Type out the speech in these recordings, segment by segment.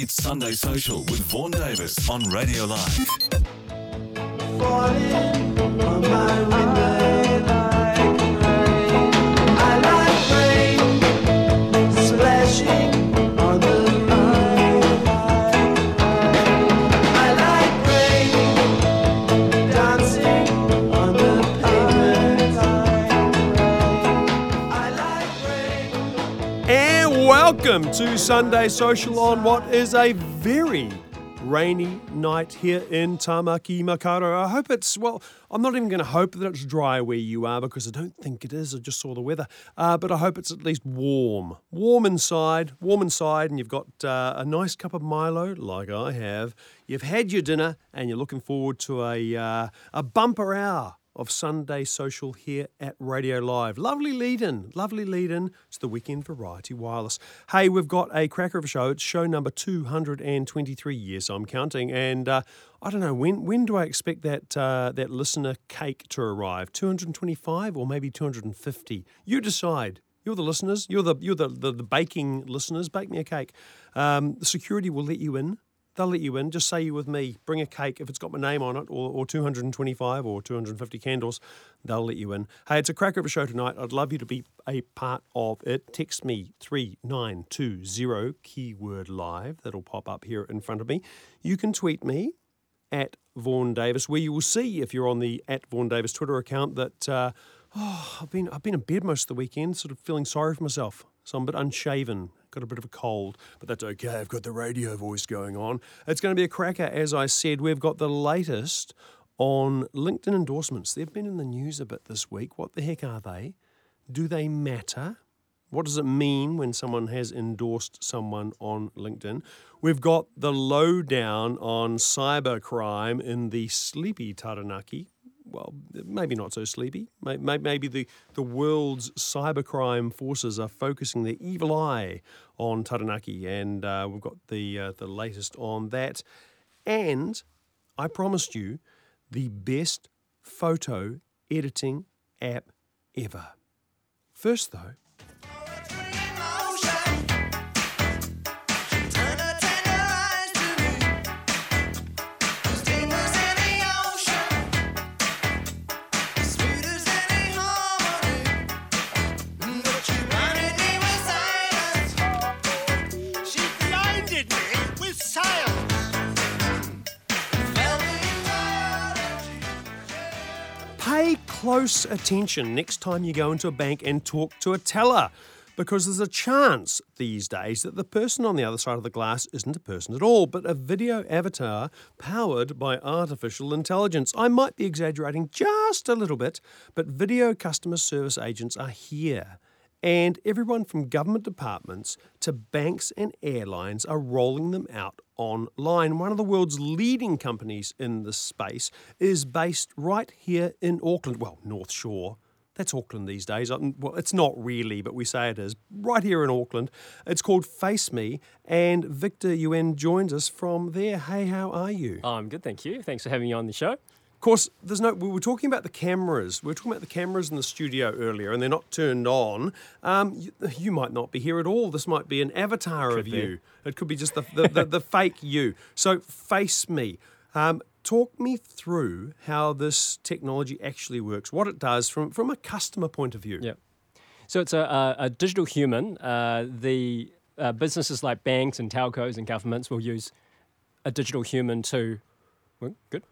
It's Sunday Social with Vaughan Davis on Radio Live. Welcome to Sunday Social on what is a very rainy night here in Tamaki Makaurau. I hope it's, well, I'm not even going to hope that it's dry where you are because I don't think it is. I just saw the weather. Uh, but I hope it's at least warm. Warm inside, warm inside, and you've got uh, a nice cup of Milo, like I have. You've had your dinner, and you're looking forward to a, uh, a bumper hour of Sunday Social here at Radio Live. Lovely lead in, lovely lead in to the Weekend Variety Wireless. Hey, we've got a cracker of a show. It's show number 223. Yes, I'm counting. And uh, I don't know, when when do I expect that, uh, that listener cake to arrive? 225 or maybe 250? You decide. You're the listeners. You're the you're the, the, the baking listeners. Bake me a cake. Um, the security will let you in. They'll let you in. Just say you're with me. Bring a cake if it's got my name on it, or, or 225 or 250 candles. They'll let you in. Hey, it's a cracker of a show tonight. I'd love you to be a part of it. Text me 3920 keyword live. That'll pop up here in front of me. You can tweet me at Vaughan Davis, where you will see if you're on the at Vaughan Davis Twitter account that uh, oh, I've been I've been in bed most of the weekend, sort of feeling sorry for myself. So I'm a bit unshaven, got a bit of a cold, but that's okay. I've got the radio voice going on. It's going to be a cracker, as I said. We've got the latest on LinkedIn endorsements. They've been in the news a bit this week. What the heck are they? Do they matter? What does it mean when someone has endorsed someone on LinkedIn? We've got the lowdown on cybercrime in the sleepy Taranaki. Well, maybe not so sleepy. May- may- Maybe the, the world's cybercrime forces are focusing their evil eye on Taranaki, and uh, we've got the uh, the latest on that. And I promised you the best photo editing app ever. First, though, Pay close attention next time you go into a bank and talk to a teller because there's a chance these days that the person on the other side of the glass isn't a person at all, but a video avatar powered by artificial intelligence. I might be exaggerating just a little bit, but video customer service agents are here. And everyone from government departments to banks and airlines are rolling them out online. One of the world's leading companies in this space is based right here in Auckland, well, North Shore. That's Auckland these days. Um, Well, it's not really, but we say it is. Right here in Auckland. It's called Face Me, and Victor Yuen joins us from there. Hey, how are you? I'm good, thank you. Thanks for having me on the show. Of course, there's no. We were talking about the cameras. We were talking about the cameras in the studio earlier, and they're not turned on. Um, you, you might not be here at all. This might be an avatar of be. you. It could be just the the, the, the fake you. So, face me. Um, talk me through how this technology actually works, what it does from from a customer point of view. Yeah. So it's a, a, a digital human. Uh, the uh, businesses like banks and telcos and governments will use a digital human to. well, good.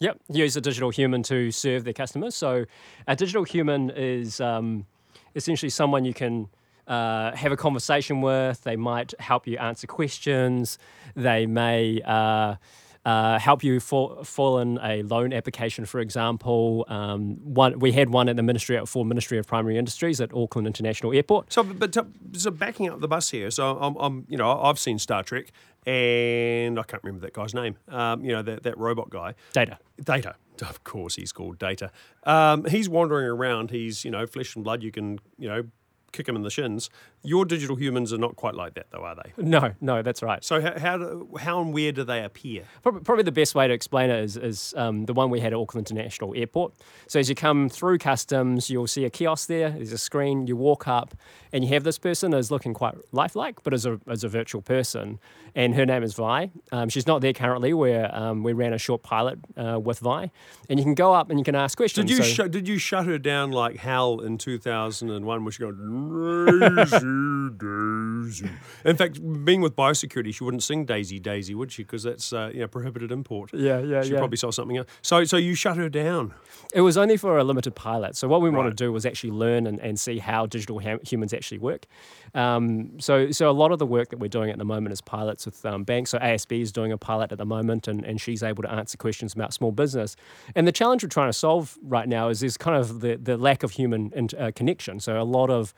Yep, use a digital human to serve their customers. So a digital human is um, essentially someone you can. Uh, have a conversation with. They might help you answer questions. They may uh, uh, help you for, fill in a loan application, for example. Um, one, we had one at the Ministry for Ministry of Primary Industries at Auckland International Airport. So, but to, so backing up the bus here. So, I'm, I'm, you know, I've seen Star Trek, and I can't remember that guy's name. Um, you know, that that robot guy. Data. Data. Of course, he's called Data. Um, he's wandering around. He's, you know, flesh and blood. You can, you know, kick him in the shins. Your digital humans are not quite like that, though, are they? No, no, that's right. So how how, how and where do they appear? Probably, probably the best way to explain it is, is um, the one we had at Auckland International Airport. So as you come through customs, you'll see a kiosk there. There's a screen. You walk up, and you have this person who's looking quite lifelike, but as a as a virtual person. And her name is Vi. Um, she's not there currently. Where um, we ran a short pilot uh, with Vi, and you can go up and you can ask questions. Did you So- shut did you shut her down like Hal in two thousand and one, where she going Daisy Daisy? In fact, being with biosecurity, she wouldn't sing Daisy Daisy, would she? Because that's uh, you know prohibited import. Yeah, yeah, She'd yeah. probably saw something else. So so you shut her down. It was only for a limited pilot. So what we Right. wanted to do was actually learn and, and see how digital ha- humans actually work. Um, so so a lot of the work that we're doing at the moment is pilots with um, banks. So ASB is doing a pilot at the moment, and, and she's able to answer questions about small business. And the challenge we're trying to solve right now is is kind of the, the lack of human int- uh, connection. So a lot of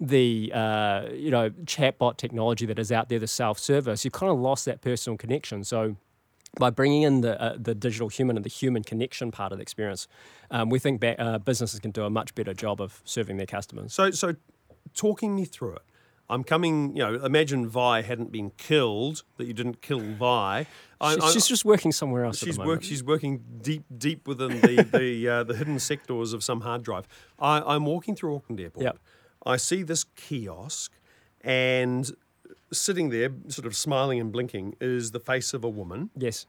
the uh, you know chatbot technology that is out there, the self service, you kind of lost that personal connection. So by bringing in the uh, the digital human and the human connection part of the experience, um, we think ba- uh, businesses can do a much better job of serving their customers. So so talking me through it. I'm coming, you know, imagine Vi hadn't been killed, that you didn't kill Vi. I, She's, I- she's just working somewhere else. She's work. She's working deep, deep within the the, uh, the hidden sectors of some hard drive. I, I'm walking through Auckland Airport. Yep. I see this kiosk, and sitting there, sort of smiling and blinking, is the face of a woman. yes.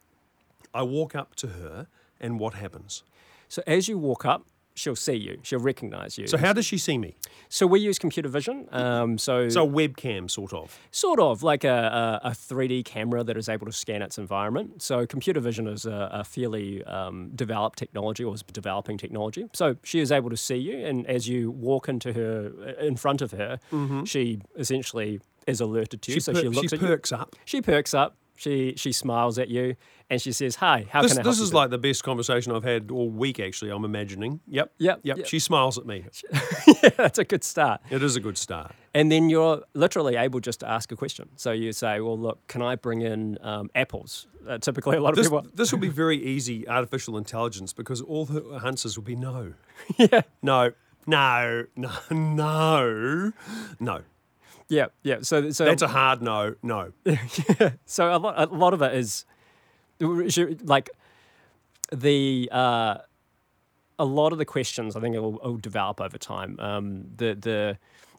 I walk up to her, and what happens? So as you walk up, she'll see you. She'll recognise you. So how does she see me? So we use computer vision. Um, so So a webcam, sort of. sort of like a, a, a 3D camera that is able to scan its environment. So computer vision is a, a fairly um, developed technology or is developing technology. So she is able to see you, and as you walk into her, in front of her, she essentially is alerted to you. She, so per- she looks she at you. perks up. She perks up. She she smiles at you, and she says, "Hi, how This, can I help this you is today?" like the best conversation I've had all week. Actually, I'm imagining. Yep. Yep, Yep. yep. She smiles at me. yeah, That's a good start. It is a good start. And then you're literally able just to ask a question. So you say, "Well, look, can I bring in um, apples?" Uh, typically, a lot of This, people. this will be very easy artificial intelligence because all the answers will be no. yeah. No, no, no, no, no. Yeah, yeah. So, so That's a hard no, no. so a lot, a lot of it is like the uh, a lot of the questions. I think it will, it will develop over time. Um, the the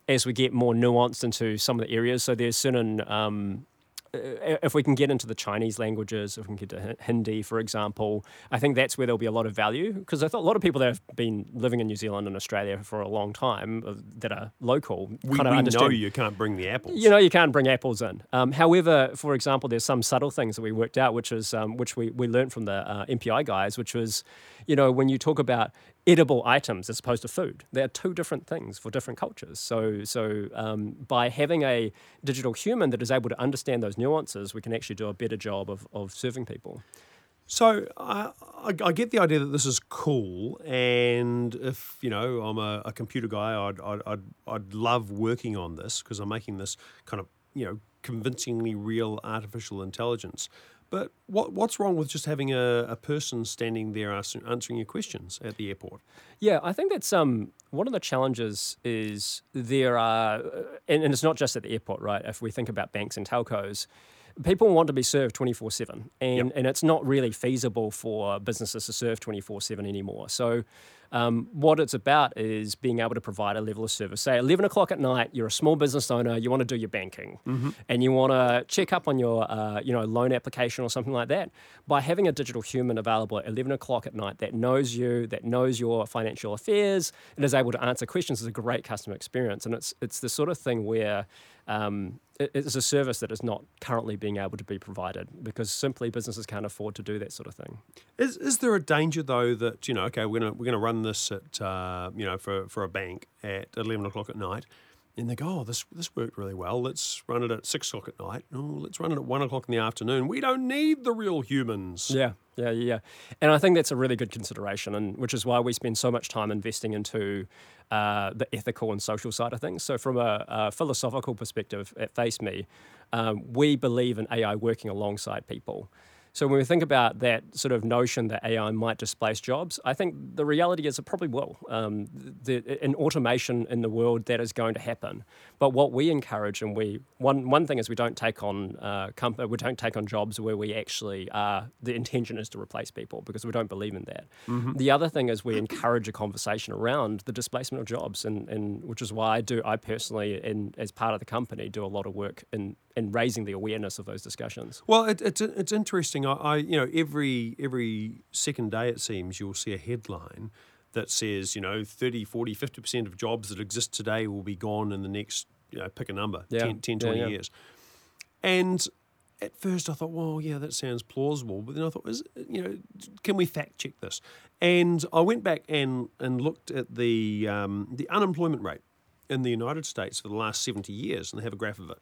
as we get more nuanced into some of the areas. So there's certain. Um, if we can get into the Chinese languages, if we can get to Hindi, for example, I think that's where there'll be a lot of value because I thought a lot of people that have been living in New Zealand and Australia for a long time uh, that are local We, kind of we understand know you can't bring the apples. you know you can't bring apples in. Um, however, for example, there's some subtle things that we worked out, which is um, which we, we learned from the uh, MPI guys, which was, you know, when you talk about edible items as opposed to food, they are two different things for different cultures. So so um, by having a digital human that is able to understand those nuances, we can actually do a better job of, of serving people. So I, I, get the idea that this is cool, and if you know I'm a, a computer guy, I'd, I'd, I'd, I'd love working on this because I'm making this kind of you know convincingly real artificial intelligence. But what what's wrong with just having a, a person standing there answer, answering your questions at the airport? Yeah, I think that's um one of the challenges is there are, uh, and, and it's not just at the airport, right? If we think about banks and telcos, people want to be served 24 7 and, and it's not really feasible for businesses to serve 24 7 anymore so um, what it's about is being able to provide a level of service. Say 11 o'clock at night you're a small business owner you want to do your banking and you want to check up on your uh, you know loan application or something like that. By having a digital human available at 11 o'clock at night that knows you that knows your financial affairs and is able to answer questions is a great customer experience. And it's it's the sort of thing where um, it's a service that is not currently being able to be provided because simply businesses can't afford to do that sort of thing. Is is there a danger though that you know okay we're gonna we're gonna run this at uh, you know for for a bank at eleven o'clock at night, and they go oh this this worked really well let's run it at six o'clock at night oh let's run it at one o'clock in the afternoon we don't need the real humans Yeah, yeah, yeah. And I think that's a really good consideration, and which is why we spend so much time investing into uh, the ethical and social side of things. So, from a, a philosophical perspective at FaceMe, um, we believe in AI working alongside people. So when we think about that sort of notion that AI might displace jobs, I think the reality is it probably will. Um, the, in automation in the world, that is going to happen. But what we encourage, and we one one thing is we don't take on uh, comp- we don't take on jobs where we actually are the intention is to replace people because we don't believe in that. The other thing is we encourage a conversation around the displacement of jobs, and, and which is why I do I personally, in, as part of the company, do a lot of work in in raising the awareness of those discussions. Well, it, it's it's interesting. I, I you know every every second day it seems you'll see a headline that says you know 30, 40, 50 percent of jobs that exist today will be gone in the next you know pick a number Yeah. 10, 10 Yeah, 20 yeah. years. And at first I thought, well, yeah, that sounds plausible. But then I thought, is, you know, can we fact check this? And I went back and and looked at the um, the unemployment rate in the United States for the last 70 years, and they have a graph of it.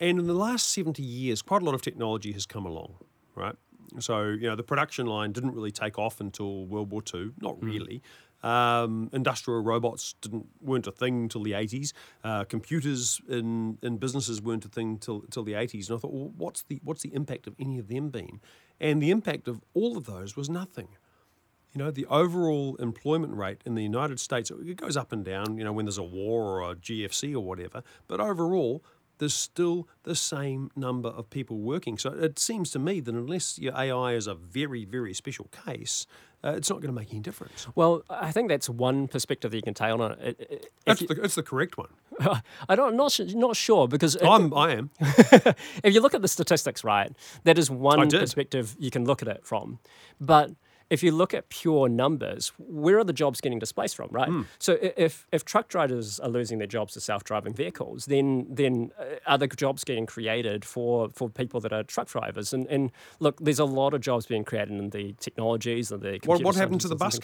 And in the last 70 years, quite a lot of technology has come along, right? So, you know, the production line didn't really take off until World War II, not really. Um, industrial robots didn't weren't a thing till the 80s. Uh, computers in, in businesses weren't a thing till, till the 80s. And I thought, well, what's the, what's the impact of any of them been? And the impact of all of those was nothing. You know, the overall employment rate in the United States, it goes up and down, you know, when there's a war or a GFC or whatever. But overall, there's still the same number of people working. So it seems to me that unless your AI is a very, very special case, uh, it's not going to make any difference. Well, I think that's one perspective that you can take on it. It- it- That's you- the, that's the correct one. I don't, I'm not, not sure because it- I'm, I am. if you look at the statistics, right, that is one perspective you can look at it from. But if you look at pure numbers, where are the jobs getting displaced from, right? Hmm. So if if truck drivers are losing their jobs to self-driving vehicles, then then uh, are the jobs getting created for for people that are truck drivers? And and look, there's a lot of jobs being created in the technologies and the What, computer what happened to the bus things.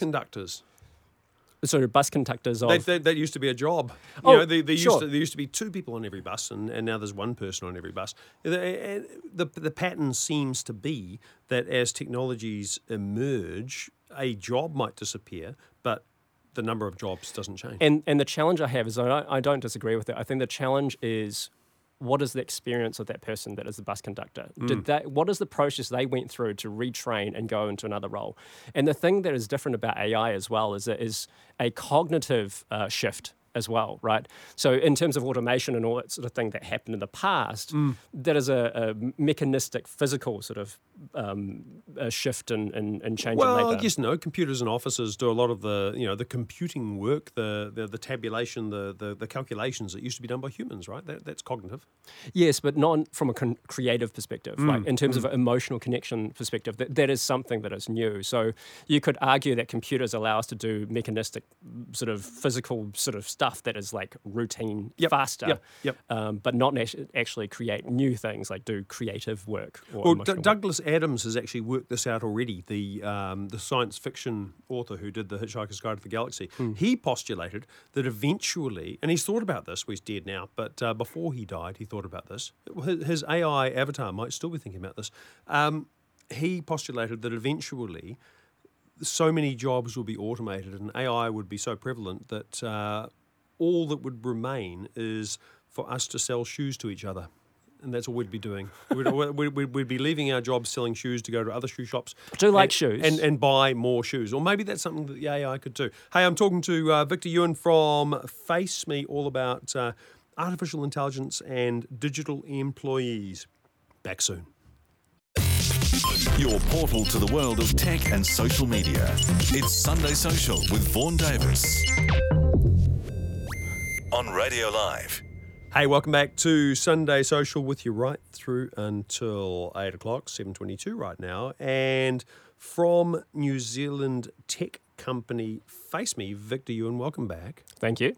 Conductors? of bus conductors of That, that, that used to be a job. You Oh, know, there, there, sure. used to, there used to be two people on every bus, and, and now there's one person on every bus. The, eh, eh, the, the pattern seems to be that as technologies emerge, a job might disappear, but the number of jobs doesn't change. And and the challenge I have is I I don't disagree with it. I think the challenge is what is the experience of that person that is the bus conductor? Did that what is the process they went through to retrain and go into another role? And the thing that is different about AI as well is it is a cognitive uh, shift as well, right? So in terms of automation and all that sort of thing that happened in the past, mm. that is a, a mechanistic, physical sort of um, shift and and, and change in Well, labour. yes, no. Computers and offices do a lot of the, you know, the computing work, the the, the tabulation, the, the the calculations that used to be done by humans, right? That, that's cognitive. Yes, but not from a con- creative perspective. Mm, like in terms mm. of an emotional connection perspective, that, that is something that is new. So you could argue that computers allow us to do mechanistic, sort of physical sort of stuff that is like routine, Yep, faster, yep, yep. Um, but not actually create new things like do creative work. Or Well, D- work. Douglas Adams has actually worked this out already. The um, the science fiction author who did the Hitchhiker's Guide to the Galaxy, he postulated that eventually, and he's thought about this. Well, he's dead now, but uh, before he died, he thought about this. His, his AI avatar might still be thinking about this. Um, he postulated that eventually, so many jobs will be automated, and AI would be so prevalent that uh, all that would remain is for us to sell shoes to each other. And that's all we'd be doing. We'd, we'd, we'd, we'd be leaving our jobs selling shoes to go to other shoe shops. I do like and, shoes. And, and buy more shoes. Or maybe that's something that the AI could do. Hey, I'm talking to uh, Victor Yuen from Face Me all about uh, artificial intelligence and digital employees. Back soon. Your portal to the world of tech and social media. It's Sunday Social with Vaughan Davis. On Radio Live. Hey, welcome back to Sunday Social with you right through until 8 o'clock, 7.22 right now. And from New Zealand tech company Face Me, Victor Yuen, welcome back. Thank you.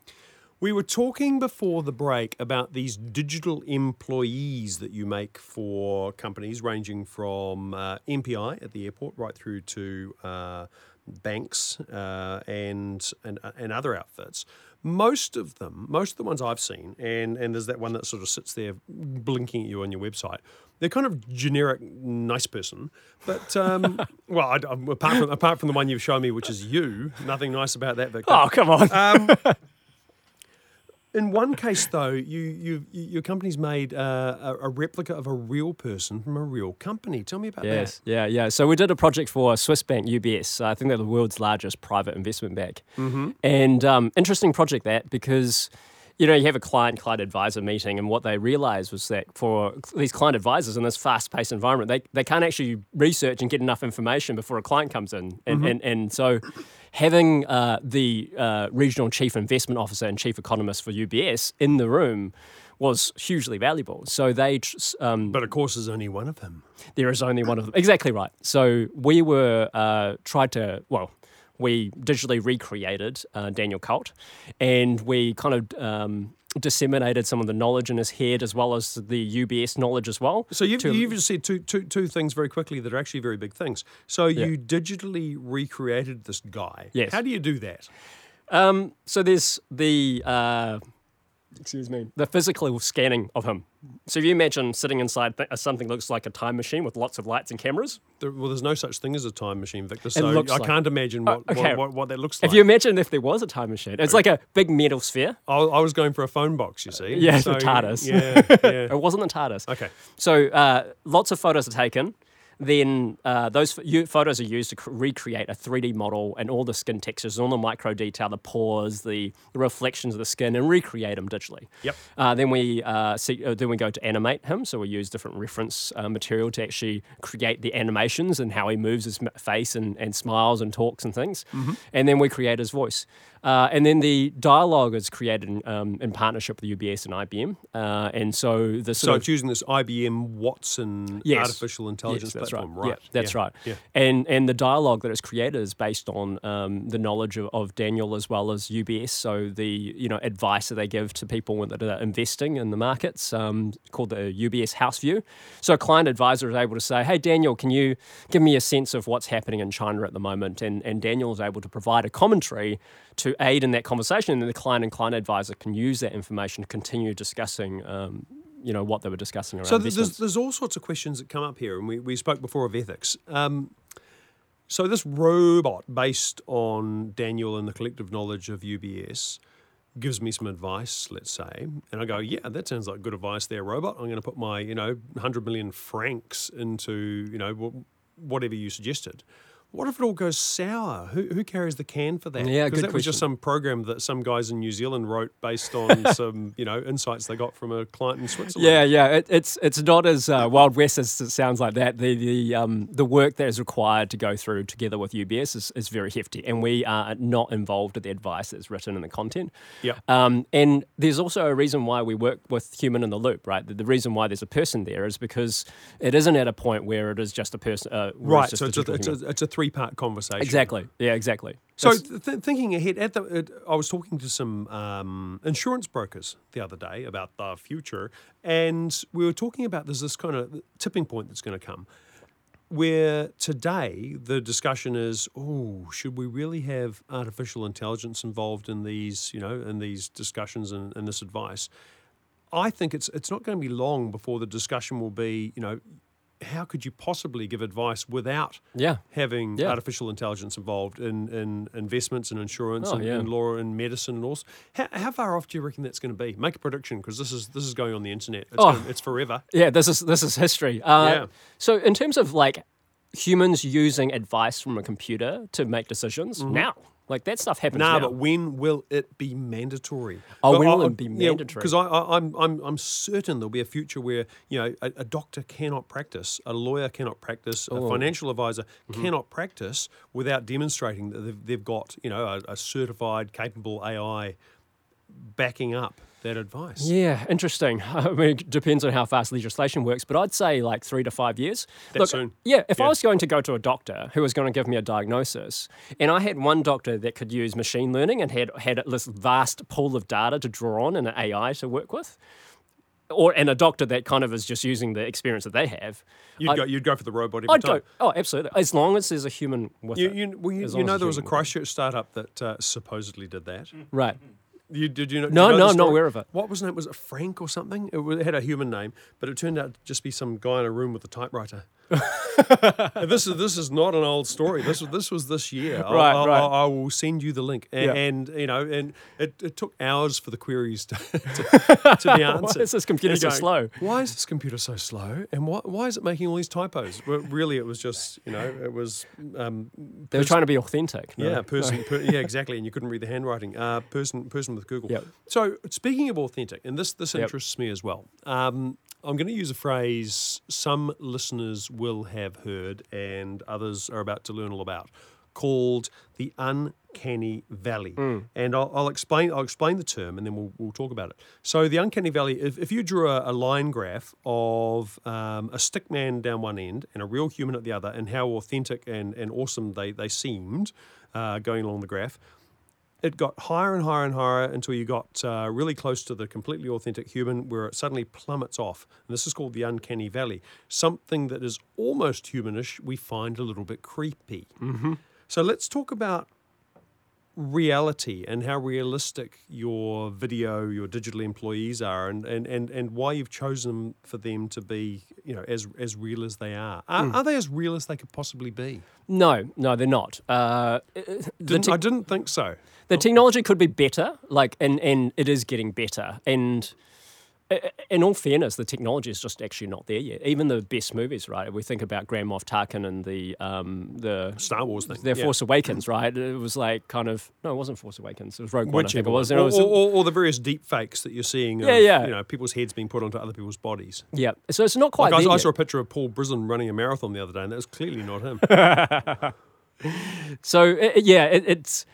We were talking before the break about these digital employees that you make for companies ranging from uh, MPI at the airport right through to uh, banks uh, and, and and other outfits. Most of them, most of the ones I've seen, and, and there's that one that sort of sits there blinking at you on your website. They're kind of generic, nice person, but um, well, I, apart from apart from the one you've shown me, which is you, nothing nice about that, Victor Oh, come on. In one case, though, you, you, you your company's made uh, a, a replica of a real person from a real company. Tell me about that. Yes, yeah, yeah. So we did a project for Swiss bank UBS. I think they're the world's largest private investment bank. Mm-hmm. And um, interesting project that because you know you have a client client advisor meeting, and what they realised was that for these client advisors in this fast paced environment, they they can't actually research and get enough information before a client comes in, and and, and so. Having uh, the uh, regional chief investment officer and chief economist for UBS in the room was hugely valuable. So they tr- um. But of course, there's only one of them. there is only one of them. Exactly right. So we were uh, tried to well. We digitally recreated uh, Daniel Kalt, and we kind of um, disseminated some of the knowledge in his head as well as the UBS knowledge as well. So you've, to- you've just said two, two, two things very quickly that are actually very big things. So you digitally recreated this guy. Yes. How do you do that? Um, so there's the uh, excuse me, the physical scanning of him. So if you imagine sitting inside th- something that looks like a time machine with lots of lights and cameras. There, well, there's no such thing as a time machine, Victor. So I like- can't imagine what, Oh, okay. what, what, what that looks like. If you imagine if there was a time machine, it's like a big metal sphere. I, I was going for a phone box, you see. Yeah, the TARDIS. Yeah, yeah. It wasn't the TARDIS. Okay. So uh, lots of photos are taken. Then uh, those ph- photos are used to cr- recreate a 3D model and all the skin textures, all the micro detail, the pores, the, the reflections of the skin, and recreate them digitally. Yep. Uh, then we uh, see, uh, then we go to animate him. So we use different reference uh, material to actually create the animations and how he moves his face and, and smiles and talks and things. Mm-hmm. And then we create his voice. Uh, and then the dialogue is created in, um, in partnership with UBS and IBM. Uh, and so the So it's using this IBM Watson Yes. artificial intelligence yes, platform, right. right? Yeah, that's Yeah, right. Yeah. And and the dialogue that is created is based on um, the knowledge of, of Daniel as well as UBS. So the you know advice that they give to people that are investing in the markets, um, called the UBS House View. So a client advisor is able to say, "Hey Daniel, can you give me a sense of what's happening in China at the moment?" And and Daniel is able to provide a commentary to aid in that conversation, and then the client and client advisor can use that information to continue discussing. Um, you know what they were discussing around So there's, there's all sorts of questions that come up here, and we, we spoke before of ethics. Um, so this robot, based on Daniel and the collective knowledge of UBS, gives me some advice, let's say, and I go, yeah, that sounds like good advice there, robot. I'm going to put my, you know, 100 million francs into, you know, whatever you suggested. What if it all goes sour? Who, who carries the can for that? Yeah, because that was just some program that some guys in New Zealand wrote based on some, you know, insights they got from a client in Switzerland. Yeah, yeah. It, it's it's not as uh, wild west as it sounds like that. The the um, the work that is required to go through together with UBS is, is very hefty, and we are not involved with the advice that's written in the content. Yep. Um, and there's also a reason why we work with human in the loop, right? The, the reason why there's a person there is because it isn't at a point where it is just a person. Uh, Right, just so it's a, it's a, it's a three part conversation. exactly. Yeah, exactly. So th- thinking ahead, at the, it, I was talking to some um, insurance brokers the other day about the future, and we were talking about there's this kind of tipping point that's going to come, where today the discussion is, oh, should we really have artificial intelligence involved in these, you know, in these discussions and, and this advice? I think it's it's not going to be long before the discussion will be, you know, how could you possibly give advice without Yeah. having Yeah. artificial intelligence involved in, in investments and insurance Oh, and, yeah. and law and medicine and all? How, how far off do you reckon that's going to be? Make a prediction because this is this is going on the internet. It's, Oh. gonna, it's forever. Yeah, this is this is history. Uh, Yeah. So in terms of like humans using advice from a computer to make decisions now, like that stuff happens Nah, now. but when will it be mandatory? Oh, But when will I- it be mandatory? Because I, I, I'm, I'm, I'm certain there'll be a future where you know a, a doctor cannot practice, a lawyer cannot practice, Oh. a financial advisor Mm-hmm. cannot practice without demonstrating that they've, they've got you know a, a certified, capable AI backing up that advice. Yeah, interesting. I mean, it depends on how fast legislation works, but I'd say like three to five years. That soon? Yeah, if Yeah. I was going to go to a doctor who was going to give me a diagnosis, and I had one doctor that could use machine learning and had had this vast pool of data to draw on and an AI to work with, or and a doctor that kind of is just using the experience that they have, You'd I'd- go, you'd go for the robot every I'd time. go. Oh, absolutely. As long as there's a human with You, it. you, well, you, you know there was a. Christchurch startup that uh, supposedly did that. Right. You, did you know? No, you know no, I'm not aware of it. What was name? Was it Frank or something? It, it had a human name, but it turned out to just be some guy in a room with a typewriter. this is this is not an old story. This was this was this year. I'll- Right, I'll, right. I'll- I will send you the link, A- Yeah. and, you know, and it, it took hours for the queries to, to, to be answered. Why is this computer And so slow? Why is this computer so slow? And why, why is it making all these typos? Well, really, it was just you know, it was um, They were trying to be authentic. no? yeah, person, per, yeah, exactly, and you couldn't read the handwriting. Uh, person, person with Google. Yep. So speaking of authentic, and this this Yep. interests me as well. Um, I'm going to use a phrase some listeners will have heard, and others are about to learn all about, called the uncanny valley. And I'll, I'll explain. I'll explain the term, and then we'll, we'll talk about it. So the uncanny valley. If, if you drew a, a line graph of um, a stick man down one end and a real human at the other, and how authentic and, and awesome they they seemed uh, going along the graph, it got higher and higher and higher until you got uh, really close to the completely authentic human, where it suddenly plummets off. And this is called the uncanny valley. Something that is almost humanish, we find a little bit creepy. Mm-hmm. So let's talk about reality and how realistic your video, your digital employees are, and, and, and, and why you've chosen for them to be, you know, as as real as they are. Are, are they as real as they could possibly be? No, no, they're not. Uh, Didn't, te- I didn't think so. The oh. technology could be better, like, and, and it is getting better. And uh, uh, in all fairness, the technology is just actually not there yet. Even the best movies, right? If we think about Grand Moff Tarkin and the um, the Star Wars thing. the yeah. Force Awakens, right? It was like kind of no, it wasn't Force Awakens. It was Rogue One. I think it was. It Or, was or, or, or the various deep fakes that you're seeing. Of, Yeah, yeah. You know, people's heads being put onto other people's bodies. yeah. So it's not quite Like I, I saw a picture of Paul Brislin running a marathon the other day, and that was clearly not him. So i- i- yeah, it, it's.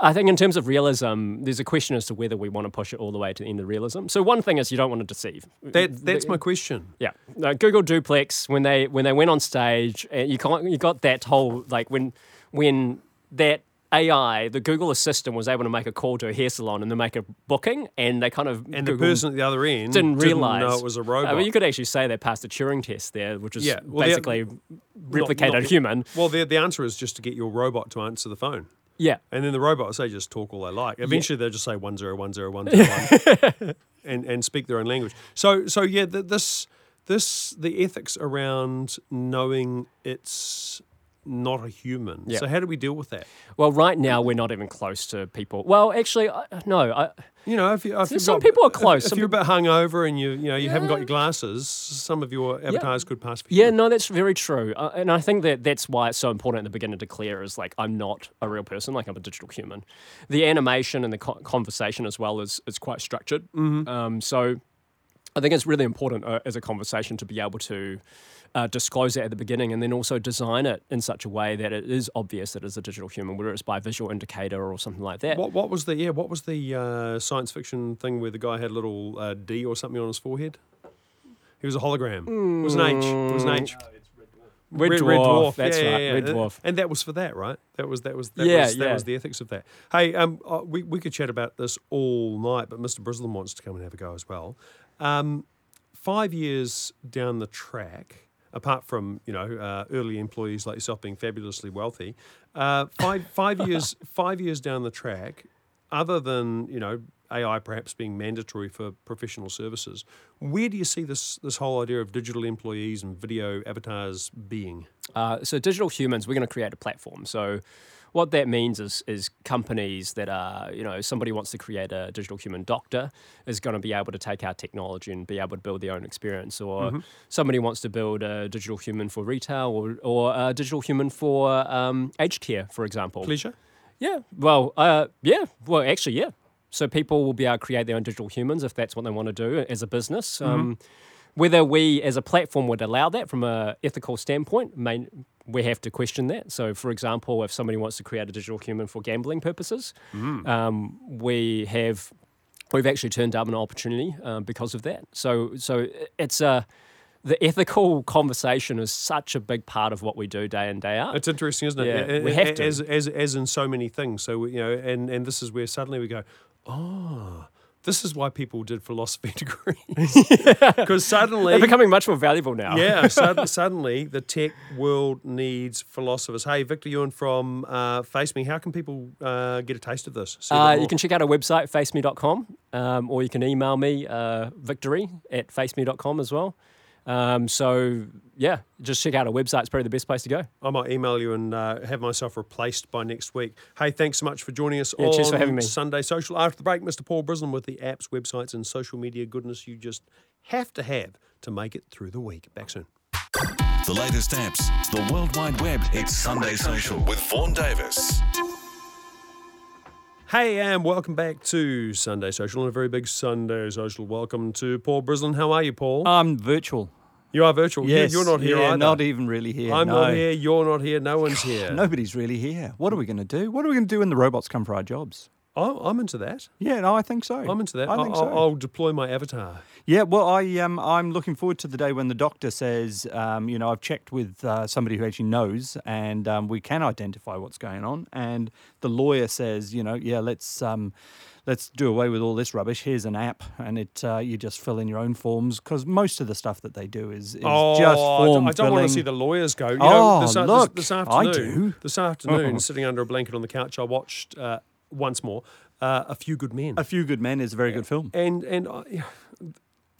I think in terms of realism, there's a question as to whether we want to push it all the way to the end of realism. So one thing is you don't want to deceive. that, that's my question. Yeah, no, Google Duplex when they when they went on stage, and you got you got that whole like when when that AI, the Google Assistant, was able to make a call to a hair salon and to make a booking, and they kind of And the person at the other end didn't realize know it was a robot. mean, you could actually say they passed the Turing test there, which is Yeah, well, basically replicate a human. well, the, the answer is just to get your robot to answer the phone. Yeah, And then the robots, they just talk all they like. Eventually, they'll just say one zero one zero one zero one, and and speak their own language. So so yeah, th- this this the ethics around knowing it's not a human. Yeah. So how do we deal with that? Well, right now we're not even close to people. Well, actually, I, no. I, You know, if, you, if some got- people are close, If, some you're a bit hungover and you you know you haven't got your glasses, some of your avatars could pass for yeah, human. no, that's very true, uh, and I think that that's why it's so important at the beginning to declare is like I'm not a real person, like I'm a digital human. The animation and the co- conversation as well is is quite structured. Mm-hmm. Um, so I think it's really important uh, as a conversation to be able to. Uh, disclose it at the beginning and then also design it in such a way that it is obvious that it's a digital human, whether it's by visual indicator or something like that. What what was the yeah? What was the uh, science fiction thing where the guy had a little uh, D or something on his forehead? He was a hologram. It was an H. It was an H. Red, dwarf, Red Dwarf. that's yeah, right, yeah, yeah. red dwarf. And that was for that, right? That was that was that Yeah, was that yeah. was the ethics of that. Hey, um, uh, we we could chat about this all night, but Mr. Brislin wants to come and have a go as well. Um, five years down the track, apart from you know uh, early employees like yourself being fabulously wealthy, uh, five five years five years down the track, other than you know AI perhaps being mandatory for professional services, where do you see this this whole idea of digital employees and video avatars being? Uh, so digital humans, we're going to create a platform. So what that means is is companies that are, you know, somebody wants to create a digital human doctor is going to be able to take our technology and be able to build their own experience. Or somebody wants to build a digital human for retail or, or a digital human for um, aged care, for example. Pleasure. Yeah. Well, uh, yeah. Well, actually, yeah. So people will be able to create their own digital humans if that's what they want to do as a business. Um, whether we, as a platform, would allow that from a ethical standpoint, may, we have to question that. So, for example, if somebody wants to create a digital human for gambling purposes, um, we have we've actually turned up an opportunity um, because of that. So, so it's a the ethical conversation is such a big part of what we do day in day out. It's interesting, isn't it? Yeah, we have to. as as as in so many things. So you know, and and this is where suddenly we go, oh, this is why people did philosophy degrees because suddenly They're becoming much more valuable now. yeah, sud- suddenly the tech world needs philosophers. Hey, Victor Yuen from uh, Face Me, how can people uh, get a taste of this? See a bit Uh, you can check out our website, faceme.com, um, or you can email me, uh, victory at faceme.com as well. Um, so yeah, just check out our website. It's probably the best place to go. I might email you and uh, have myself replaced by next week. Hey, thanks so much for joining us Yeah, on cheers for having me. Sunday Social. After the break, Mr. Paul Brislin with the apps, websites, and social media goodness you just have to have to make it through the week. Back soon. The latest apps, the World Wide Web. It's Sunday Social with Vaughan Davis. Hey, and welcome back to Sunday Social and a very big Sunday Social. Welcome to Paul Brislin. How are you, Paul? I'm virtual. you are virtual. Yes, You're not here yeah, either. Not even really here. I'm no. not here. You're not here. No one's here. Nobody's really here. What are we going to do? What are we going to do when the robots come for our jobs? I'm, I'm into that. Yeah, no, I think so. I'm into that. I I think will so. I'll deploy my avatar. Yeah, well, I um, I'm looking forward to the day when the doctor says, um, you know, I've checked with uh, somebody who actually knows, and um, we can identify what's going on. And the lawyer says, you know, yeah, let's um, let's do away with all this rubbish. Here's an app, and it uh, you just fill in your own forms because most of the stuff that they do is, is Oh, just I don't, I don't want to see the lawyers go. You Oh, know, this, this- look, this, I afternoon, do. This afternoon, sitting under a blanket on the couch, I watched uh, once more uh, A Few Good Men. A Few Good Men is a very good film. and and uh,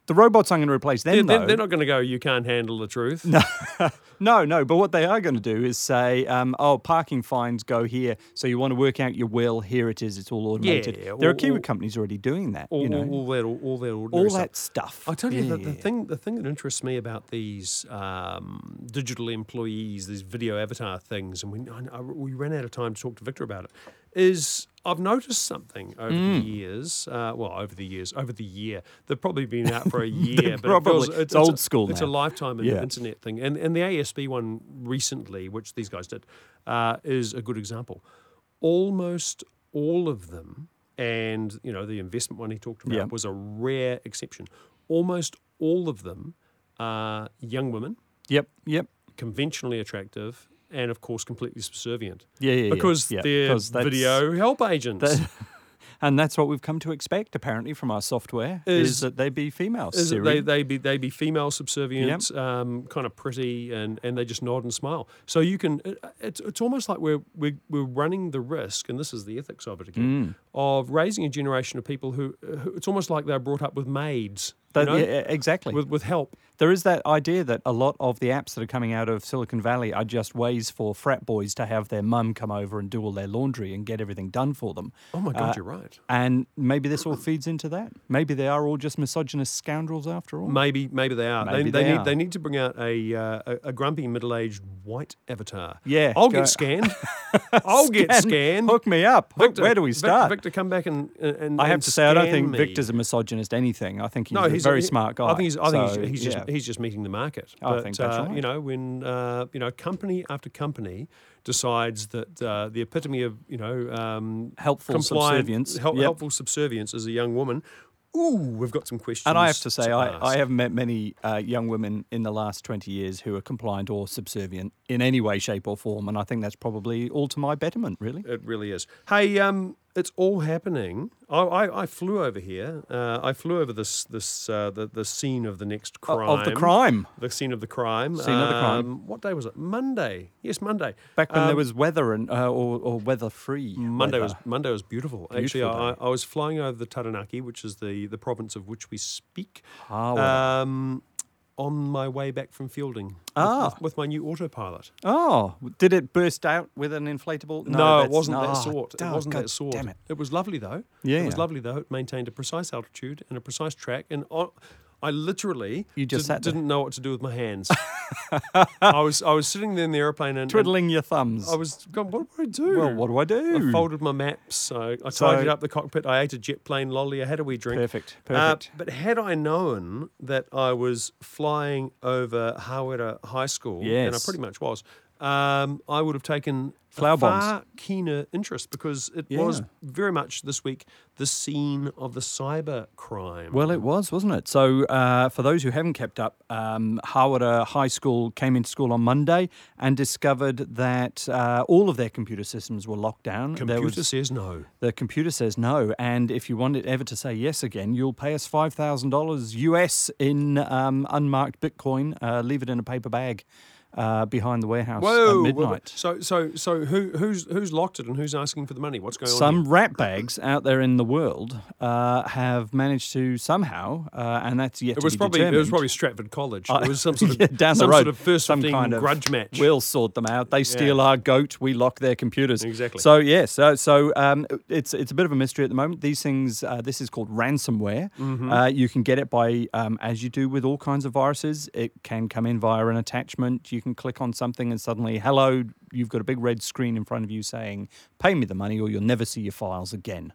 The robots I'm going to replace them, they're, though. they're, not going to go. You can't handle the truth. No, no, no. But what they are going to do is say, um, "Oh, parking fines go here. So you want to work out your will? Here it is. It's all automated." Yeah, there are all- Kiwi all- companies already doing that. all, you know, all, that, all, that, all stuff. that stuff. I tell you, the, Yeah, the yeah. thing, the thing that interests me about these um, digital employees, these video avatar things, and we I, I- we ran out of time to talk to Victor about it, is I've noticed something over Mm. the years. Uh, well, over the years, over the year, they've probably been out for a year, but it Probably. feels, It's old a, school It's now. a lifetime in Yeah. internet thing, and and the ASB one recently, which these guys did, uh, is a good example. Almost all of them, and you know the investment one he talked about Yeah. was a rare exception. Almost all of them are young women, Yep, yep. conventionally attractive, and of course completely subservient. Yeah, yeah, yeah, because yeah, they're video help agents. That- and that's what we've come to expect, apparently, from our software, is, Is- that they be females. is they they be they be female subservient, um, kind of pretty, and, and they just nod and smile. So you can it, it's it's almost like we're we're we're running the risk, and this is the ethics of it again, Mm. of raising a generation of people who, who it's almost like they're brought up with maids, you know, yeah, exactly. with with help. There is that idea that a lot of the apps that are coming out of Silicon Valley are just ways for frat boys to have their mum come over and do all their laundry and get everything done for them. Oh my god, Uh, you're right. And maybe this all feeds into that. Maybe they are all just misogynist scoundrels after all. Maybe maybe they are. Maybe they, they need are. they need to bring out a uh, a, a grumpy middle aged white avatar. Yeah, I'll go- get scanned. I'll get scanned. Hook me up. Victor, Where do we start? Victor, come back and and I have and to say, I don't think me. Victor's a misogynist anything. I think he's no, he's very smart guy. I think he's. I think So, he's, he's yeah. just he's just meeting the market. I but, think that's uh, right. You know, when uh, you know company after company decides that uh, the epitome of you know um, Helpful subservience. hel- Yep. helpful subservience is a young woman. Ooh, we've got some questions. And I have to say, I. I have met many uh, young women in the last 20 years who are compliant or subservient in any way, shape, or form. And I think that's probably all to my betterment, really. It really is. Hey, um, it's all happening. I, I, I flew over here. Uh, I flew over this this uh, the the scene of the next crime. Of the crime. The scene of the crime. Scene of the crime. Um, What day was it? Monday. Yes, Monday. Back when there Um, was weather and uh, or, or weather free. Monday was Monday was beautiful. Actually, Beautiful I, day. I was flying over the Taranaki, which is the the province of which we speak. Ah. Um, on my way back from Feilding. with- Ah. with, with my new autopilot. Oh, did it burst out with an inflatable? No, it wasn't that sort. It oh, wasn't God that sort. Damn it. It was lovely though. Yeah, it was lovely though. It maintained a precise altitude and a precise track, and I, I literally You just did, didn't know what to do with my hands. I was I was sitting there in the airplane and and Twiddling your thumbs. I was going, what do I do? well, what do I do? I folded my maps. I, I So- tidied up the cockpit. I ate a jet plane lolly. I had a wee drink. Perfect, Uh, perfect. but had I known that I was flying over Hawera High School, yes. and I pretty much was, um, I would have taken Flower a bombs. far keener interest because it was very much this week the scene of the cyber crime. Well, it was, wasn't it? So, uh, for those who haven't kept up, um, Hawera High School came into school on Monday and discovered that uh, all of their computer systems were locked down. Computer was- says no. the computer says no, and if you want it ever to say yes again, you'll pay us five thousand dollars US in um, unmarked Bitcoin. Uh, leave it in a paper bag. Uh, behind the warehouse Whoa! at whoa, midnight. So, so, so, who, who's who's locked it and who's asking for the money? What's going on? Some rat bags out there in the world uh, have managed to somehow, uh, and that's yet It to was be probably it was probably Stratford College. It was some sort of yeah, down the some road, sort of first some kind of grudge match. We'll sort them out. They steal our goat. We lock their computers. Exactly. So yes, so so um, it's it's a bit of a mystery at the moment. These things, uh, this is called ransomware. Mm-hmm. Uh, you can get it by, um, as you do with all kinds of viruses, it can come in via an attachment. You can click on something and suddenly, hello, you've got a big red screen in front of you saying, "Pay me the money, or you'll never see your files again."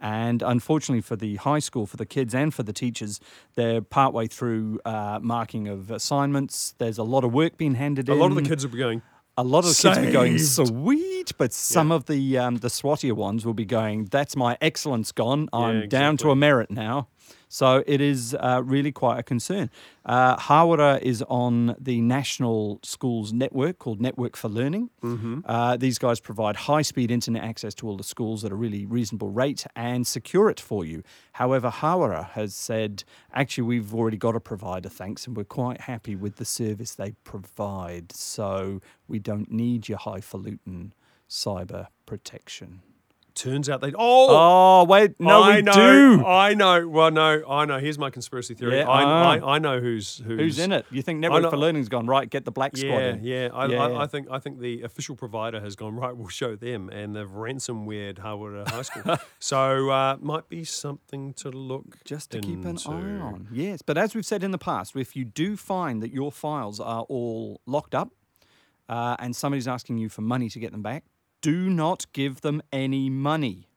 And unfortunately for the high school, for the kids and for the teachers, they're partway through uh, marking of assignments. There's a lot of work being handed a in. A lot of the kids will be going. A lot of the kids will be going sweet, but some of the um, the swattier ones will be going. That's my excellence gone. I'm down to a merit now. So it is uh, really quite a concern. Uh, Hawera is on the national schools network called Network for Learning. Mm-hmm. Uh, these guys provide high speed internet access to all the schools at a really reasonable rate and secure it for you. However, Hawera has said, actually, we've already got a provider, thanks, and we're quite happy with the service they provide. So we don't need your highfalutin cyber protection. Turns out they. Oh, Oh, wait, no, I we know. do. I know. Well, no, I know. Here's my conspiracy theory. Yeah, I. I, I know who's who's Who's in it? You think Network for Learning's gone right? Get the Black Squad Yeah, in. yeah. I, Yeah, I. I think I think the official provider has gone right. We'll show them, and they've ransomwared Hawera High School. so uh, might be something to look just to keep an eye on. Yes, but as we've said in the past, if you do find that your files are all locked up uh, and somebody's asking you for money to get them back, do not give them any money.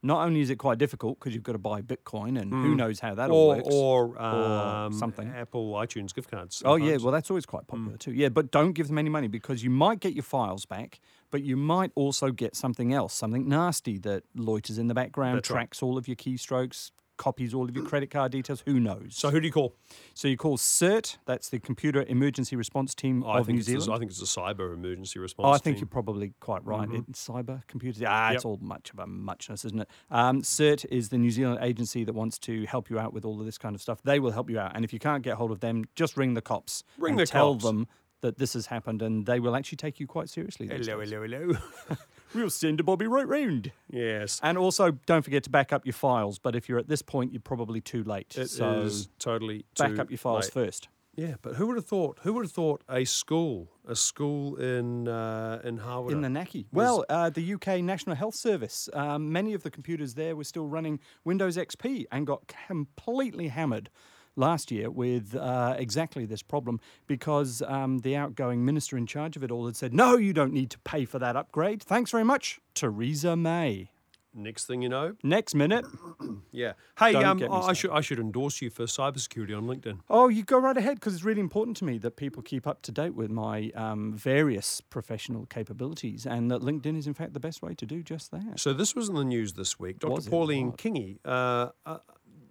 Not only is it quite difficult because you've got to buy Bitcoin and who knows how that all Hmm. Or, works. or, um, something. Apple iTunes gift cards. Oh yeah, well that's always quite Hmm. popular too. Yeah, but don't give them any money because you might get your files back, but you might also get something else, something nasty that loiters in the background, That's right. tracks all of your keystrokes, copies all of your credit card details. Who knows? So who do you call? So you call CERT, that's the Computer Emergency Response Team I of think New it's a- Zealand. I think it's a cyber emergency response. Oh, I think team. you're probably quite right. It's cyber computers. Ah, it's all much of a muchness, isn't it? Um, CERT is the New Zealand agency that wants to help you out with all of this kind of stuff. They will help you out, and if you can't get hold of them, just ring the cops. Ring and the tell cops. them that this has happened, and they will actually take you quite seriously. these Hello, hello, hello. We'll send a Bobby right round. yes. And also, don't forget to back up your files. But if you're at this point, you're probably too late. It is so totally back up your files late. first. Yeah, but who would have thought? Who would have thought a school, a school in uh, in Hawera, In the Naki. Well, uh, the UK National Health Service, um, many of the computers there were still running Windows XP and got completely hammered last year with uh, exactly this problem because um, the outgoing minister in charge of it all had said, no, you don't need to pay for that upgrade. Thanks very much, Theresa May. next thing you know, Next minute, yeah. Hey, um, I should I should endorse you for cybersecurity on LinkedIn. Oh, you go right ahead because it's really important to me that people keep up to date with my um, various professional capabilities, and that LinkedIn is in fact the best way to do just that. So this was in the news this week. Dr. Was? Pauline Kingi, uh, a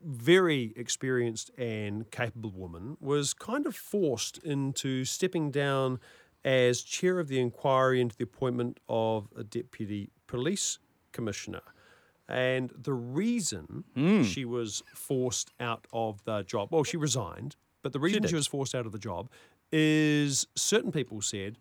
very experienced and capable woman, was kind of forced into stepping down as chair of the inquiry into the appointment of a deputy police commissioner. And the reason Hmm. she was forced out of the job, well, she resigned, but the reason she, did. was forced out of the job is certain people said,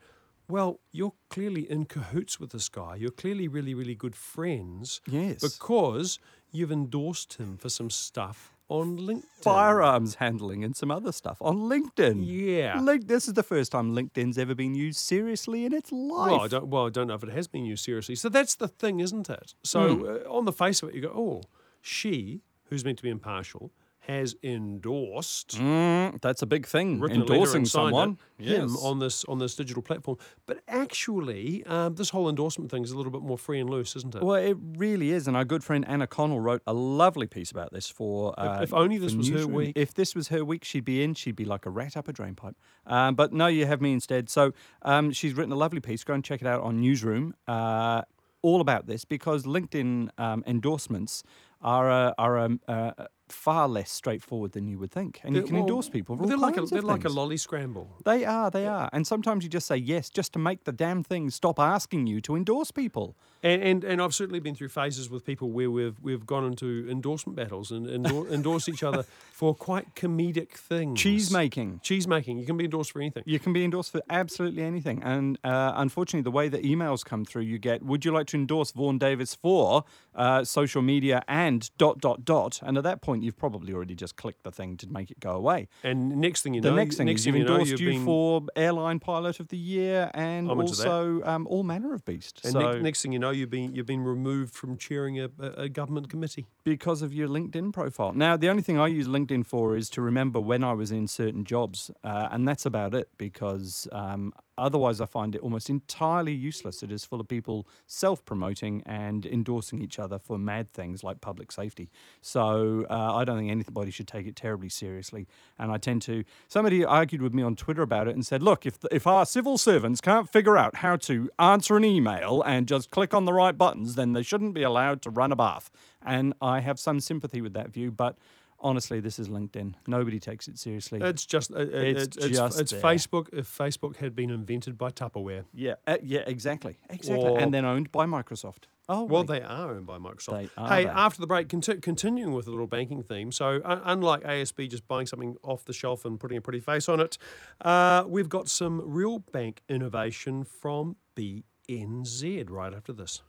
well, you're clearly in cahoots with this guy. You're clearly really, really good friends. Yes. Because you've endorsed him for some stuff on LinkedIn. firearms handling and some other stuff on LinkedIn. Yeah. Link, this is the first time LinkedIn's ever been used seriously in its life. Well, I don't. Well, I don't know if it has been used seriously. So that's the thing, isn't it? So Hmm. uh, on the face of it, you go, "Oh, she, who's meant to be impartial, has endorsed Mm, that's a big thing. written a letter Endorsing signed it, someone. him Yes. on this on this digital platform." But actually, um, this whole endorsement thing is a little bit more free and loose, isn't it? Well, it really is, and our good friend Anna Connell wrote a lovely piece about this for. Uh, if only this was her week. If this was her week, she'd be in. She'd be like a rat up a drain pipe. Um, but no, you have me instead. So um, she's written a lovely piece. Go and check it out on Newsroom. Uh, all about this because LinkedIn um, endorsements are a, are a, a, far less straightforward than you would think, and you can well, endorse people. They're like a, they're like a lolly scramble. They are, they are, and sometimes you just say yes just to make the damn thing stop asking you to endorse people. And, and and I've certainly been through phases with people where we've we've gone into endorsement battles and endor- endorse each other for quite comedic things. Cheese making. cheese making. You can be endorsed for anything. You can be endorsed for absolutely anything. And uh, unfortunately, the way the emails come through, you get, would you like to endorse Vaughan Davis for uh, social media and dot, dot, dot? And at that point, you've probably already just clicked the thing to make it go away. And next thing you The know, next thing next is thing you've you know, endorsed you've you for Airline Pilot of the Year and also um, All Manner of Beast. And so next, next thing you know, you've been you've been removed from chairing a, a, a government committee. because of your LinkedIn profile. Now, the only thing I use LinkedIn for is to remember when I was in certain jobs, uh, and that's about it. Because um, otherwise, I find it almost entirely useless. It is full of people self-promoting and endorsing each other for mad things like public safety. So uh, I don't think anybody should take it terribly seriously. And I tend to. Somebody argued with me on Twitter about it and said, "Look, if if our civil servants can't figure out how to answer an email and just click on the right buttons, then they shouldn't be allowed to run a bath." And I have some sympathy with that view, but honestly, this is LinkedIn. Nobody takes it seriously. It's just uh, uh, It's it's, it's, just it's there. Facebook. If Facebook had been invented by Tupperware, yeah, uh, yeah, exactly, exactly, Or- and then owned by Microsoft. Oh, well, wait. they are owned by Microsoft. They are, hey, they? after the break, conti- continuing with the little banking theme. So, un- unlike ASB just buying something off the shelf and putting a pretty face on it, uh, we've got some real bank innovation from BNZ right after this.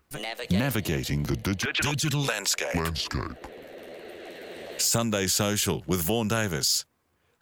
Navigating the digi- digital landscape. Sunday Social with Vaughan Davis.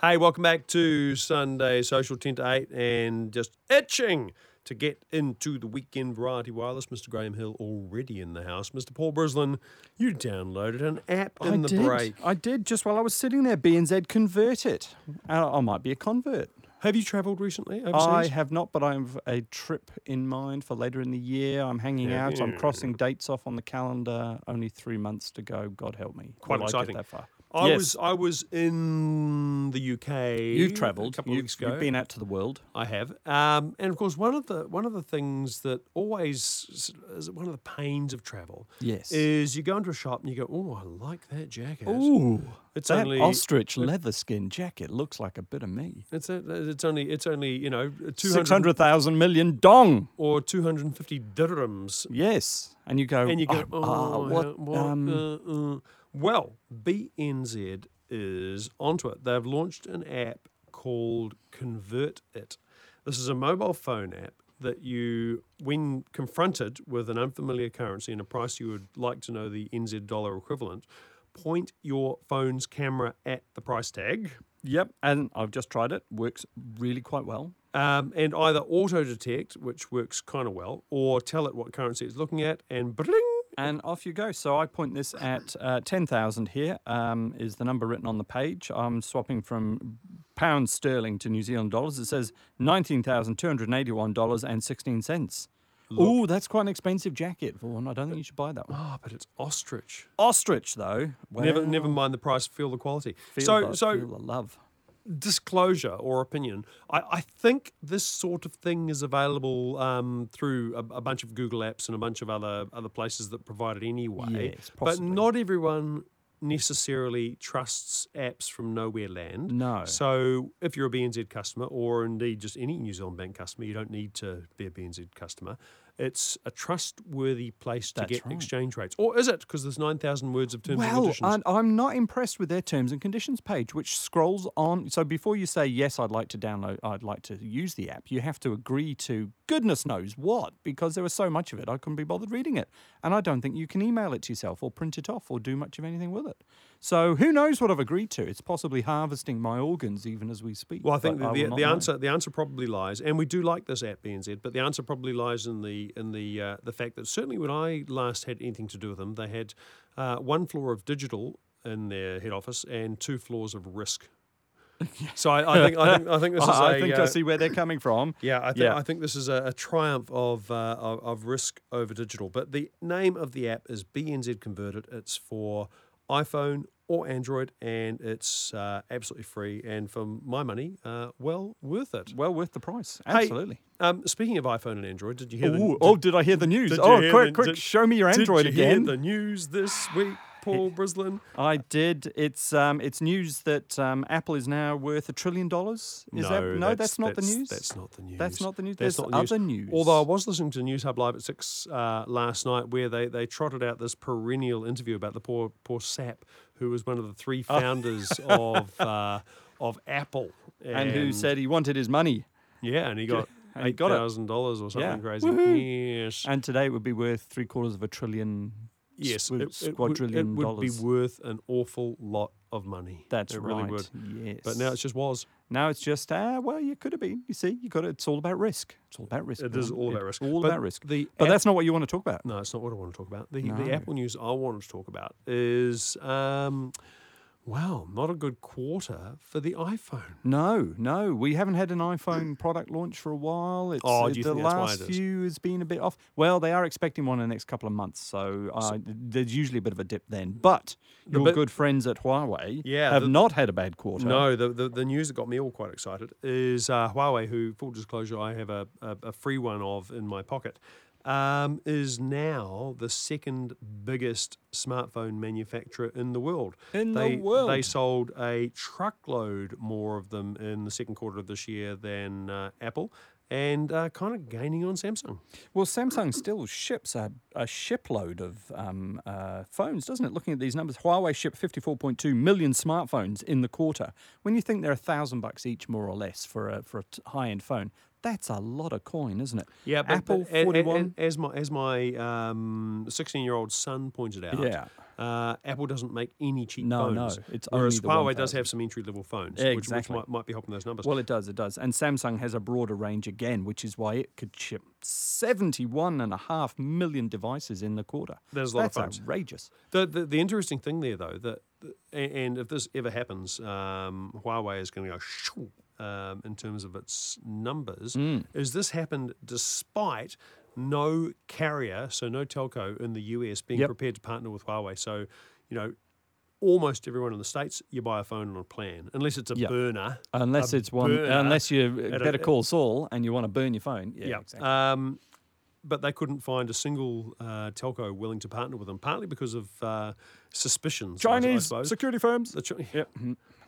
Hey, welcome back to Sunday Social 10 to 8 and just itching to get into the weekend variety wireless. Mr. Graham Hill already in the house. Mr. Paul Brislin, you downloaded an app in I the did. break. I did just while I was sitting there. BNZ convert it. Uh, I might be a convert. Have you travelled recently overseas? I have not, but I have a trip in mind for later in the year. I'm hanging Yeah. out. I'm crossing dates off on the calendar. Only three months to go. God help me. Quite Will I get exciting. that far? I Yes. was I was in the UK. You've travelled. a couple You've, of weeks ago. you've been out to the world. I have, um, and of course, one of the one of the things that always is one of the pains of travel. Yes. is you go into a shop and you go, oh, I like that jacket. Ooh, It's that only ostrich leather skin jacket looks like a bit of me. It's a, it's only it's only you know two Six hundred thousand million dong. or two hundred and fifty dirhams, Yes, and you go. and you go, "Oh, oh, uh, what? what, um, uh, uh." Well, BNZ is onto it. They've launched an app called Convert It. This is a mobile phone app that you, when confronted with an unfamiliar currency and a price you would like to know the NZ dollar equivalent, point your phone's camera at the price tag. Yep, and I've just tried it. Works really quite well. um, and either auto detect, which works kind of well, or tell it what currency it's looking at, and bling. And off you go. So I point this at uh, 10,000 here, um, is the number written on the page. I'm swapping from pounds sterling to New Zealand dollars. It says $19,281.16. Ooh, that's quite an expensive jacket, Vaughan. I don't think you should buy that one. Oh, but it's ostrich. Ostrich, though. Never, well, never mind the price. Feel the quality. feel so, the- so feel the love. disclosure or opinion. I, I think this sort of thing is available um, through a, a bunch of Google apps and a bunch of other other places that provide it anyway. Yes, but not everyone necessarily trusts apps from nowhere land. No. So if you're a BNZ customer or indeed just any New Zealand Bank customer, you don't need to be a BNZ customer. It's a trustworthy place to That's get right. exchange rates. Or is it? Because there's 9,000 words of terms and conditions. and I'm not impressed with their terms and conditions page, which scrolls on. So before you say yes, I'd like to download, I'd like to use the app, you have to agree to goodness knows what, because there was so much of it, I couldn't be bothered reading it, and I don't think you can email it to yourself or print it off or do much of anything with it. So who knows what I've agreed to? It's possibly harvesting my organs even as we speak. Well, I think the, will the, the answer the answer probably lies, and we do like this app BNZ, but the answer probably lies in the in the uh, the fact that certainly when I last had anything to do with them, they had uh, one floor of digital in their head office and two floors of risk. So I, I think I think I think this is I a, think uh, I see where they're coming from. Yeah, I think Yeah. I think this is a, a triumph of, uh, of of risk over digital. But the name of the app is BNZ Converted. It's for iPhone or Android, and it's uh, absolutely free. And for my money, uh, well worth it. Well worth the price. Hey, Absolutely. Um, speaking of iPhone and Android, did you hear? Ooh, the, oh, did I hear the news? Oh, quick, the- quick, did- show me your did Android you again. Hear the news this week. Paul Brislin? I did. It's um, it's news that um, Apple is now worth a trillion dollars. Is that no? That's, not the news. That's not the news. That's not the news. That's There's the other news. Although I was listening to Newshub Live at six uh, last night, where they, they trotted out this perennial interview about the poor poor sap, who was one of the three founders of uh, of Apple, and who said he wanted his money. yeah, and he got and eight it. thousand dollars or something Yeah. crazy. Woohoo. Yes, And today it would be worth three quarters of a trillion. yes, it, it would, it would be worth an awful lot of money. That's it right. really would. Yes. But now it's just was. Now it's just ah well you could have been. You see, you got it. It's all about risk. It's all about risk. It is all about risk. All But about risk. the but app- that's not what you want to talk about. No, it's not what I want to talk about. The, No. the Apple news I wanted to talk about is, um, wow, not a good quarter for the iPhone. No, no, we haven't had an iPhone product launch for a while. It's, Oh, you the think that's why last it is? few has been a bit off. Well, they are expecting one in the next couple of months, so uh, there's usually a bit of a dip then. But your bit- good friends at Huawei Yeah, have the- not had a bad quarter. No, the, the, the news that got me all quite excited is uh, Huawei, who, full disclosure, I have a, a, a free one of in my pocket, um, is now the second biggest smartphone manufacturer in the world. In the they, world. They sold a truckload more of them in the second quarter of this year than uh, Apple. And uh, kind of gaining on Samsung. Well, Samsung still ships a, a shipload of um, uh, phones, doesn't it? Looking at these numbers, Huawei shipped 54.2 million smartphones in the quarter. When you think they're a thousand bucks each, more or less, for a for a t- high-end phone, that's a lot of coin, isn't it? Yeah, but, Apple but a- a- a- 41. as my as my um, sixteen-year-old son pointed out, Yeah. uh, Apple doesn't make any cheap No, phones. no, it's whereas only the Huawei does have some entry-level phones, which, which Exactly. might, might be helping those numbers. Well, it does, it does. And Samsung has a broader range again, which is why it could ship 71.5 million devices in the quarter. There's a lot of That's phones. outrageous. the, the the interesting thing there, though, that and, and if this ever happens, um, Huawei is going to go shoo, um, in terms of its numbers. Mm. Is this happened despite no carrier, so no telco in the US being Yep. prepared to partner with Huawei? So, you know. Almost everyone in the states, you buy a phone on a plan, unless it's a Yep. burner. Unless a it's one, unless you at a- better call Saul and you want to burn your phone. Yeah, Yeah. exactly. Um, but they couldn't find a single uh, telco willing to partner with them, partly because of uh, suspicions. I- I Chinese suppose. security firms. The, Yep.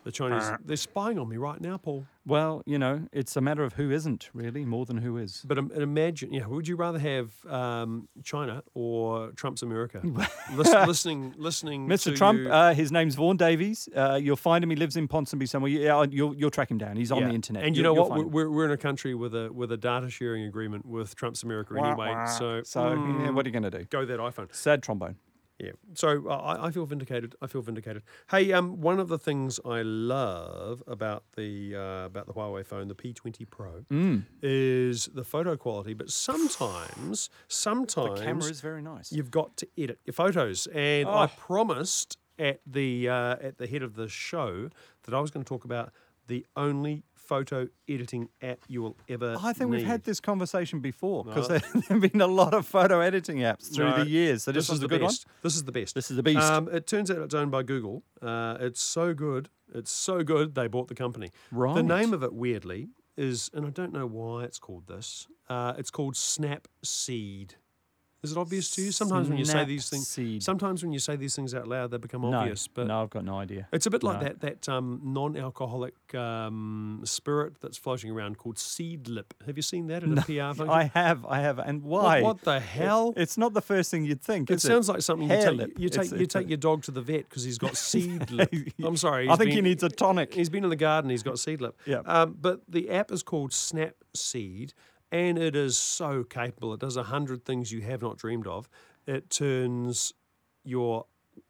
The Chinese, they're spying on me right now, Paul. Well, you know, it's a matter of who isn't really more than who is. But im- imagine, yeah, would you rather have um, China or Trump's America? Lis- listening, listening, Mr. Trump, you- uh, his name's Vaughan Davis. Uh, you'll find him. He lives in Ponsonby somewhere. Yeah, you'll you'll track him down. He's on Yeah. the internet. And you You'll- know what? We're, we're in a country with a with a data sharing agreement with Trump's America anyway. So, so yeah, mm, what are you going to do? go that iPhone. Sad trombone. Yeah. So I, I feel vindicated. I feel vindicated. Hey, um, one of the things I love about the uh, about the Huawei phone, the P20 Pro, Mm. is the photo quality. But sometimes, sometimes The camera is very nice. you've got to edit your photos. And Oh. I promised at the uh, at the head of the show that I was going to talk about the only photo editing app you will ever. I think we've had this conversation before because No. there have been a lot of photo editing apps through No, the years. So this, is the good best. This is the best. This is the beast. Um, it turns out it's owned by Google. Uh, it's so good. It's so good. They bought the company. Right. The name of it, weirdly, is, and I don't know why it's called this. Uh, it's called Snapseed. Is it obvious to you? Sometimes when you say these things, Snapseed. sometimes when you say these things out loud, they become no, obvious. But no, I've got no idea. it's a bit like No. that that um, non-alcoholic um, spirit that's floating around called Seedlip. Have you seen that in a PR function? I have, I have, and What- why? What, the hell? It's not the first thing you'd think. It sounds like something you take, lip. you take, It's- you it's take a- your dog to the vet because he's got seed lip. I'm sorry. I think he needs a tonic. He's been in the garden. He's got seed lip. Yeah. Um, but the app is called Snapseed, and it is so capable. It does a hundred things you have not dreamed of. It turns your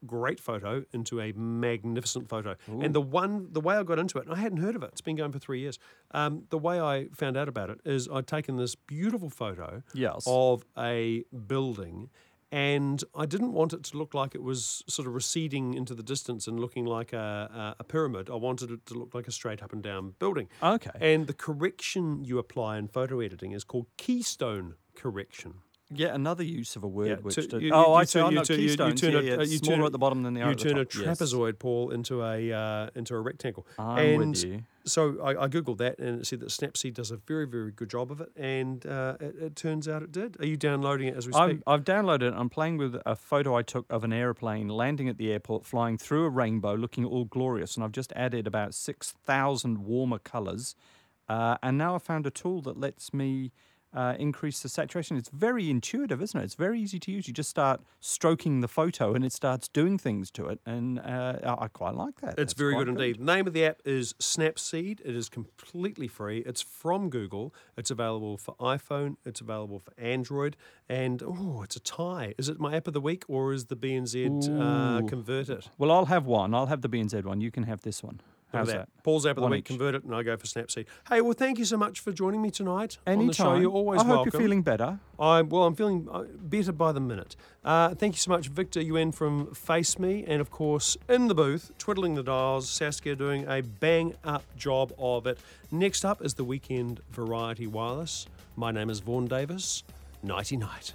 great photo into a magnificent photo. And the one, the way I got into it, and I hadn't heard of it. It's been going for three years. Um, the way I found out about it is I'd taken this beautiful photo Yes. of a building. And I didn't want it to look like it was sort of receding into the distance and looking like a, a, a pyramid. I wanted it to look like a straight up and down building. Okay. And the correction you apply in photo editing is called keystone correction. Yet another use of a word Yeah, which. to- did- you- oh, you I turn- see. I you turn- you- you turn yeah, a- yeah, uh, you smaller turn a- at the bottom than they are you at the turn a top. Yes. trapezoid, Paul, into a uh, into a rectangle. I'm and with you. so I, I googled that, and it said that Snapseed does a very, very good job of it, and uh, it, it turns out it did. Are you downloading it as we speak? I'm, I've downloaded it. I'm playing with a photo I took of an aeroplane landing at the airport, flying through a rainbow, looking all glorious. And I've just added about 6,000 warmer colours. Uh, and now I've found a tool that lets me uh, increase the saturation. It's very intuitive, isn't it? It's very easy to use. You just start stroking the photo and it starts doing things to it. And uh, I quite like that. It's That's very quite good indeed. The name of the app is Snapseed. It is completely free. It's from Google. It's available for iPhone. It's available for Android. And oh, it's a tie. Is it my app of the week or is the BNZ uh, Ooh. convert it? Well, I'll have one. I'll have the BNZ one. You can have this one. How's How's that? Paul's app of the One week, each. convert it, and I go for Snapseed. Hey, well, thank you so much for joining me tonight on the Anytime. show. You're always I hope welcome. you're feeling better. I well, I'm feeling uh, better by the minute. Uh, thank you so much, Victor Yuen from FaceMe, and of course in the booth, twiddling the dials, Saskia doing a bang up job of it. Next up is the weekend variety wireless. My name is Vaughan Davis. Nighty night.